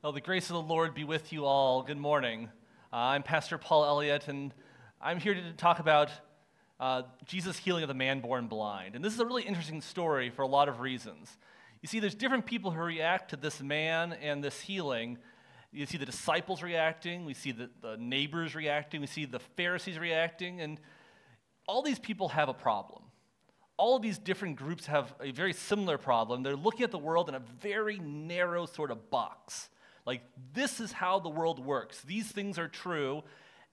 Well, the grace of the Lord be with you all. Good morning. Uh, I'm Pastor Paul Elliott, and I'm here to talk about uh, Jesus' healing of the man born blind. And this is a really interesting story for a lot of reasons. You see, there's different people who react to this man and this healing. You see the disciples reacting, we see the, the neighbors reacting, we see the Pharisees reacting, and all these people have a problem all of these different groups have a very similar problem. They're looking at the world in a very narrow sort of box. Like, this is how the world works. These things are true.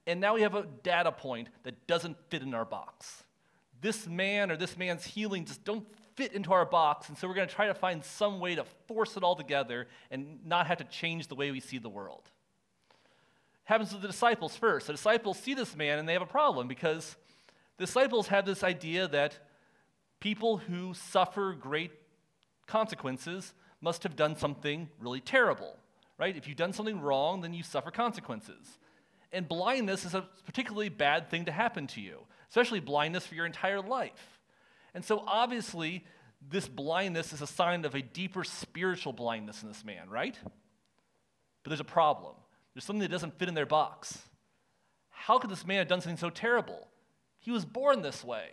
And now we have a data point that doesn't fit in our box. This man or this man's healing just don't fit into our box. And so we're going to try to find some way to force it all together and not have to change the way we see the world. It happens to the disciples first. The disciples see this man and they have a problem because the disciples have this idea that people who suffer great consequences must have done something really terrible right? If you've done something wrong, then you suffer consequences. And blindness is a particularly bad thing to happen to you, especially blindness for your entire life. And so obviously, this blindness is a sign of a deeper spiritual blindness in this man, right? But there's a problem. There's something that doesn't fit in their box. How could this man have done something so terrible? He was born this way.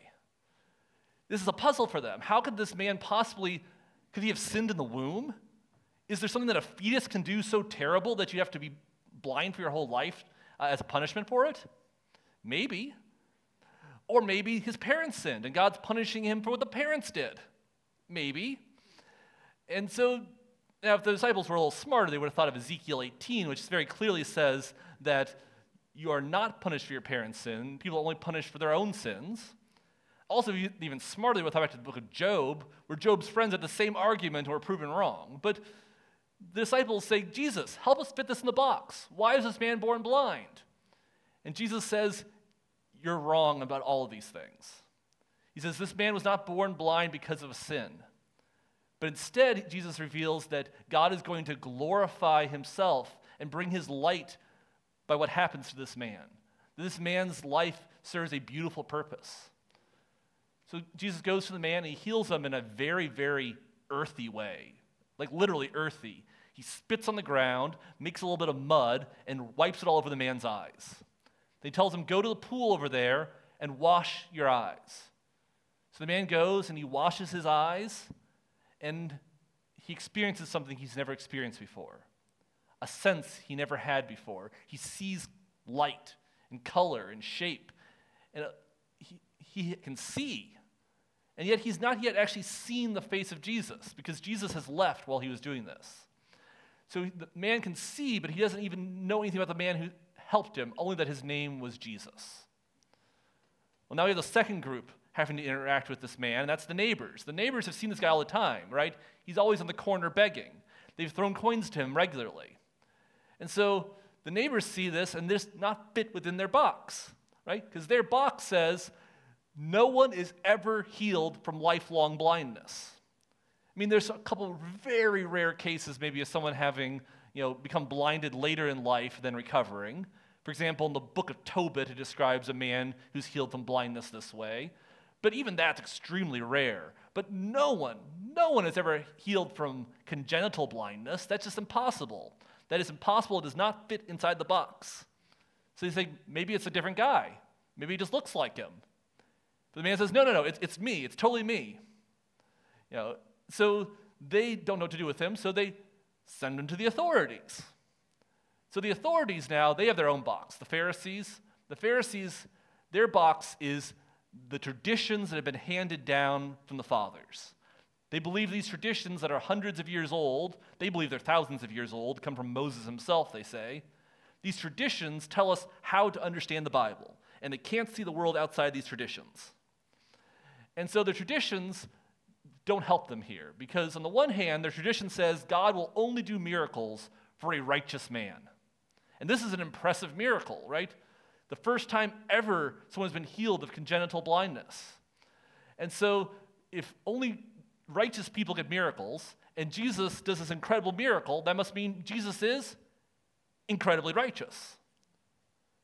This is a puzzle for them. How could this man possibly, could he have sinned in the womb? Is there something that a fetus can do so terrible that you have to be blind for your whole life uh, as a punishment for it? Maybe. Or maybe his parents sinned and God's punishing him for what the parents did. Maybe. And so, now if the disciples were a little smarter, they would have thought of Ezekiel 18, which very clearly says that you are not punished for your parents' sin. People are only punished for their own sins. Also, even smarter, they would have thought back to the book of Job, where Job's friends had the same argument and were proven wrong. But the disciples say, Jesus, help us fit this in the box. Why is this man born blind? And Jesus says, You're wrong about all of these things. He says, This man was not born blind because of sin. But instead, Jesus reveals that God is going to glorify himself and bring his light by what happens to this man. This man's life serves a beautiful purpose. So Jesus goes to the man and he heals him in a very, very earthy way, like literally earthy. He spits on the ground, makes a little bit of mud, and wipes it all over the man's eyes. Then he tells him, Go to the pool over there and wash your eyes. So the man goes and he washes his eyes, and he experiences something he's never experienced before a sense he never had before. He sees light and color and shape, and uh, he, he can see. And yet, he's not yet actually seen the face of Jesus because Jesus has left while he was doing this. So the man can see, but he doesn't even know anything about the man who helped him, only that his name was Jesus. Well, now we have the second group having to interact with this man, and that's the neighbors. The neighbors have seen this guy all the time, right? He's always on the corner begging. They've thrown coins to him regularly. And so the neighbors see this and this not fit within their box, right? Because their box says no one is ever healed from lifelong blindness. I mean, there's a couple very rare cases, maybe of someone having, you know, become blinded later in life than recovering. For example, in the book of Tobit, it describes a man who's healed from blindness this way. But even that's extremely rare. But no one, no one has ever healed from congenital blindness. That's just impossible. That is impossible. It does not fit inside the box. So you think maybe it's a different guy. Maybe he just looks like him. But the man says, no, no, no, it's, it's me. It's totally me. You know, so they don't know what to do with him, so they send him to the authorities. So the authorities now, they have their own box. The Pharisees, the Pharisees, their box is the traditions that have been handed down from the fathers. They believe these traditions that are hundreds of years old, they believe they're thousands of years old, come from Moses himself, they say. These traditions tell us how to understand the Bible, and they can't see the world outside these traditions. And so the traditions don't help them here because, on the one hand, their tradition says God will only do miracles for a righteous man. And this is an impressive miracle, right? The first time ever someone's been healed of congenital blindness. And so, if only righteous people get miracles, and Jesus does this incredible miracle, that must mean Jesus is incredibly righteous.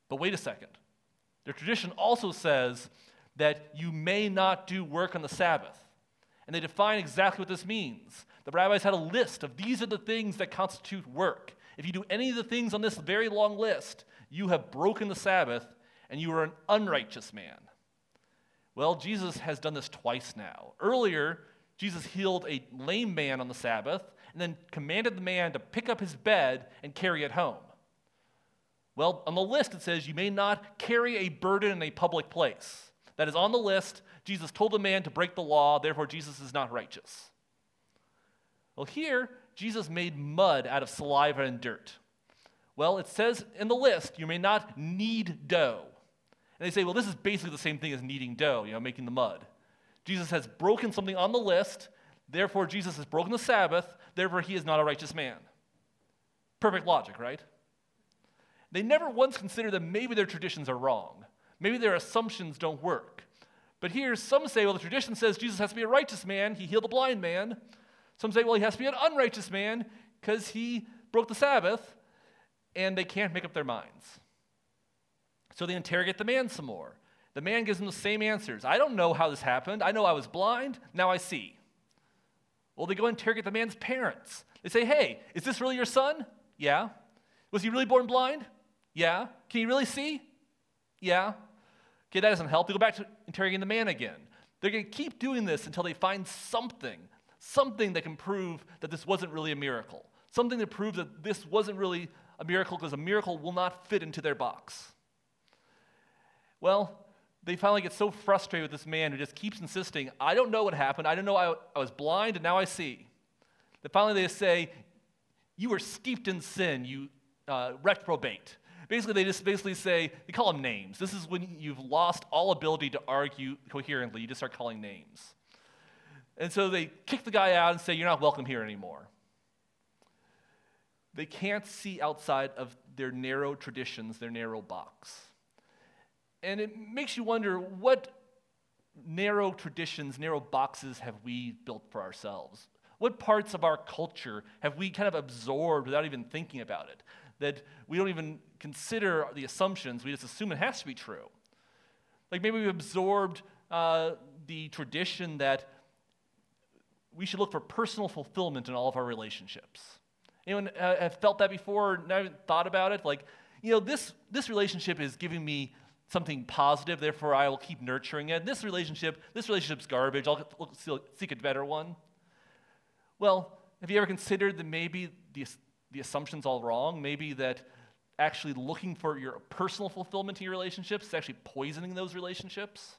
But wait a second. Their tradition also says that you may not do work on the Sabbath and they define exactly what this means. The rabbis had a list of these are the things that constitute work. if you do any of the things on this very long list, you have broken the Sabbath and you are an unrighteous man. Well, Jesus has done this twice now. Earlier, Jesus healed a lame man on the Sabbath and then commanded the man to pick up his bed and carry it home. Well, on the list it says, You may not carry a burden in a public place. That is on the list. Jesus told a man to break the law, therefore, Jesus is not righteous. Well, here, Jesus made mud out of saliva and dirt. Well, it says in the list, you may not knead dough. And they say, well, this is basically the same thing as kneading dough, you know, making the mud. Jesus has broken something on the list, therefore, Jesus has broken the Sabbath, therefore, he is not a righteous man. Perfect logic, right? They never once consider that maybe their traditions are wrong. Maybe their assumptions don't work. But here, some say, well, the tradition says Jesus has to be a righteous man. He healed a blind man. Some say, well, he has to be an unrighteous man because he broke the Sabbath, and they can't make up their minds. So they interrogate the man some more. The man gives them the same answers. I don't know how this happened. I know I was blind. Now I see. Well, they go interrogate the man's parents. They say, hey, is this really your son? Yeah. Was he really born blind? Yeah. Can he really see? Yeah. Okay, that doesn't help. They go back to interrogating the man again. They're going to keep doing this until they find something something that can prove that this wasn't really a miracle, something that proves that this wasn't really a miracle because a miracle will not fit into their box. Well, they finally get so frustrated with this man who just keeps insisting, I don't know what happened. I don't know I, I was blind and now I see. That finally they say, You were steeped in sin, you uh, reprobate. Basically, they just basically say, they call them names. This is when you've lost all ability to argue coherently. You just start calling names. And so they kick the guy out and say, You're not welcome here anymore. They can't see outside of their narrow traditions, their narrow box. And it makes you wonder what narrow traditions, narrow boxes have we built for ourselves? What parts of our culture have we kind of absorbed without even thinking about it? That we don't even consider the assumptions, we just assume it has to be true. Like maybe we've absorbed uh, the tradition that we should look for personal fulfillment in all of our relationships. Anyone uh, have felt that before? Never thought about it? Like, you know, this, this relationship is giving me something positive, therefore I will keep nurturing it. This relationship, this relationship's garbage. I'll seek a better one. Well, have you ever considered that maybe the, the assumption's all wrong? Maybe that actually looking for your personal fulfillment in your relationships is actually poisoning those relationships?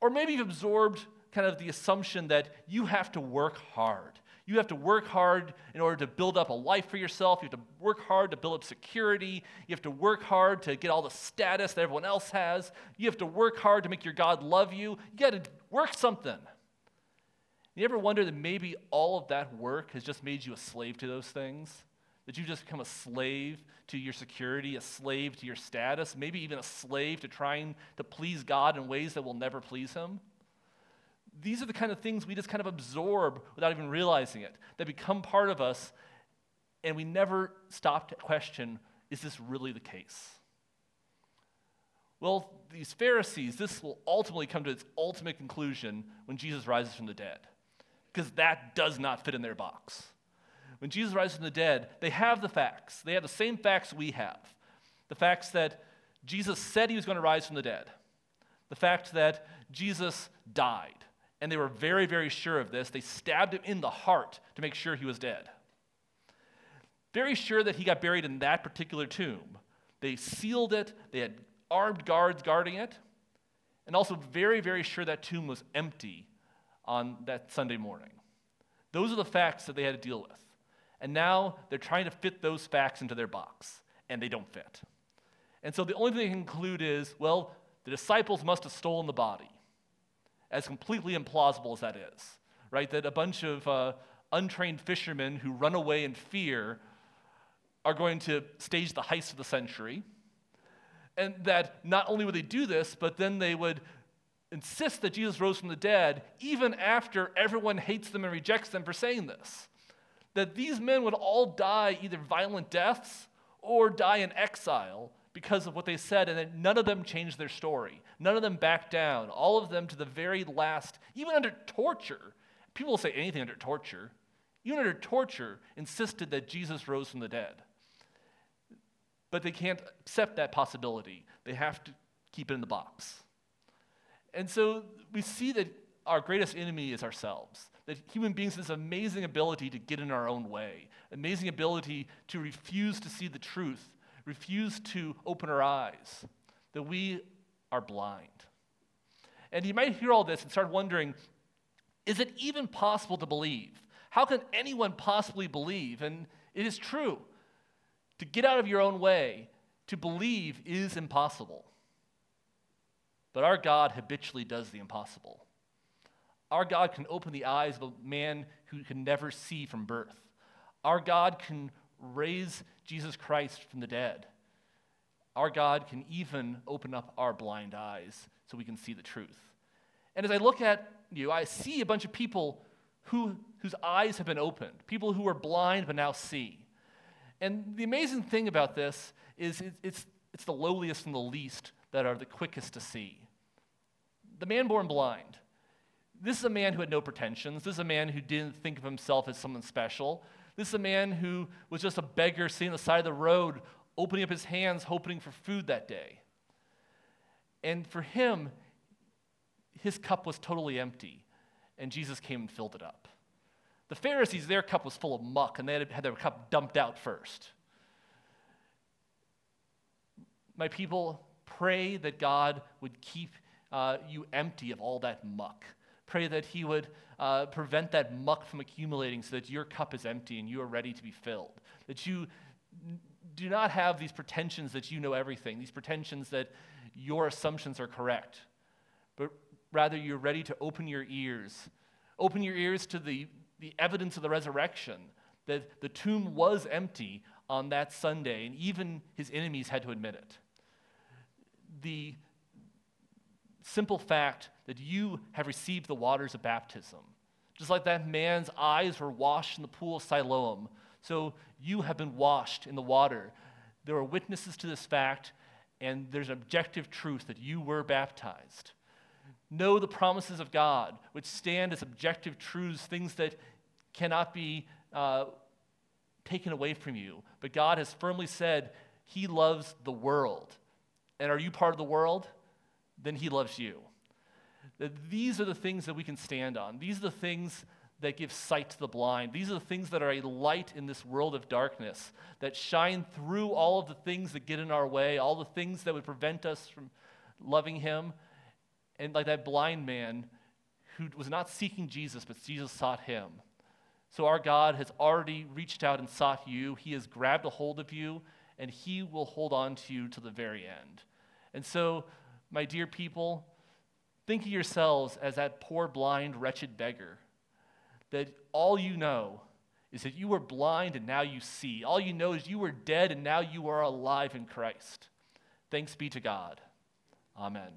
Or maybe you've absorbed kind of the assumption that you have to work hard. You have to work hard in order to build up a life for yourself. You have to work hard to build up security. You have to work hard to get all the status that everyone else has. You have to work hard to make your God love you. You got to work something. You ever wonder that maybe all of that work has just made you a slave to those things? That you've just become a slave to your security, a slave to your status, maybe even a slave to trying to please God in ways that will never please Him? These are the kind of things we just kind of absorb without even realizing it, that become part of us, and we never stop to question is this really the case? Well, these Pharisees, this will ultimately come to its ultimate conclusion when Jesus rises from the dead, because that does not fit in their box. When Jesus rises from the dead, they have the facts. They have the same facts we have. The facts that Jesus said he was going to rise from the dead, the fact that Jesus died, and they were very, very sure of this. They stabbed him in the heart to make sure he was dead. Very sure that he got buried in that particular tomb. They sealed it, they had armed guards guarding it, and also very, very sure that tomb was empty on that Sunday morning. Those are the facts that they had to deal with. And now they're trying to fit those facts into their box, and they don't fit. And so the only thing they can conclude is well, the disciples must have stolen the body as completely implausible as that is, right? That a bunch of uh, untrained fishermen who run away in fear are going to stage the heist of the century. And that not only would they do this, but then they would insist that Jesus rose from the dead, even after everyone hates them and rejects them for saying this. That these men would all die either violent deaths or die in exile because of what they said, and that none of them changed their story. None of them backed down. All of them to the very last, even under torture. People will say anything under torture. even under torture, insisted that Jesus rose from the dead. But they can't accept that possibility. They have to keep it in the box. And so we see that our greatest enemy is ourselves. That human beings have this amazing ability to get in our own way, amazing ability to refuse to see the truth, refuse to open our eyes, that we are blind. And you might hear all this and start wondering is it even possible to believe? How can anyone possibly believe? And it is true. To get out of your own way, to believe is impossible. But our God habitually does the impossible. Our God can open the eyes of a man who can never see from birth. Our God can raise Jesus Christ from the dead. Our God can even open up our blind eyes so we can see the truth. And as I look at you, I see a bunch of people who, whose eyes have been opened, people who were blind but now see. And the amazing thing about this is it's, it's the lowliest and the least that are the quickest to see. The man born blind. This is a man who had no pretensions. This is a man who didn't think of himself as someone special. This is a man who was just a beggar sitting on the side of the road, opening up his hands, hoping for food that day. And for him, his cup was totally empty, and Jesus came and filled it up. The Pharisees, their cup was full of muck, and they had, had their cup dumped out first. My people, pray that God would keep uh, you empty of all that muck. Pray that He would uh, prevent that muck from accumulating so that your cup is empty and you are ready to be filled. That you do not have these pretensions that you know everything, these pretensions that your assumptions are correct, but rather you're ready to open your ears. Open your ears to the, the evidence of the resurrection, that the tomb was empty on that Sunday, and even his enemies had to admit it. The simple fact that you have received the waters of baptism. Just like that man's eyes were washed in the pool of Siloam, so you have been washed in the water. There are witnesses to this fact, and there's an objective truth that you were baptized. Know the promises of God, which stand as objective truths, things that cannot be uh, taken away from you. But God has firmly said He loves the world. And are you part of the world? Then he loves you. These are the things that we can stand on. These are the things that give sight to the blind. These are the things that are a light in this world of darkness, that shine through all of the things that get in our way, all the things that would prevent us from loving him. And like that blind man who was not seeking Jesus, but Jesus sought him. So our God has already reached out and sought you. He has grabbed a hold of you, and he will hold on to you to the very end. And so my dear people, think of yourselves as that poor, blind, wretched beggar. That all you know is that you were blind and now you see. All you know is you were dead and now you are alive in Christ. Thanks be to God. Amen.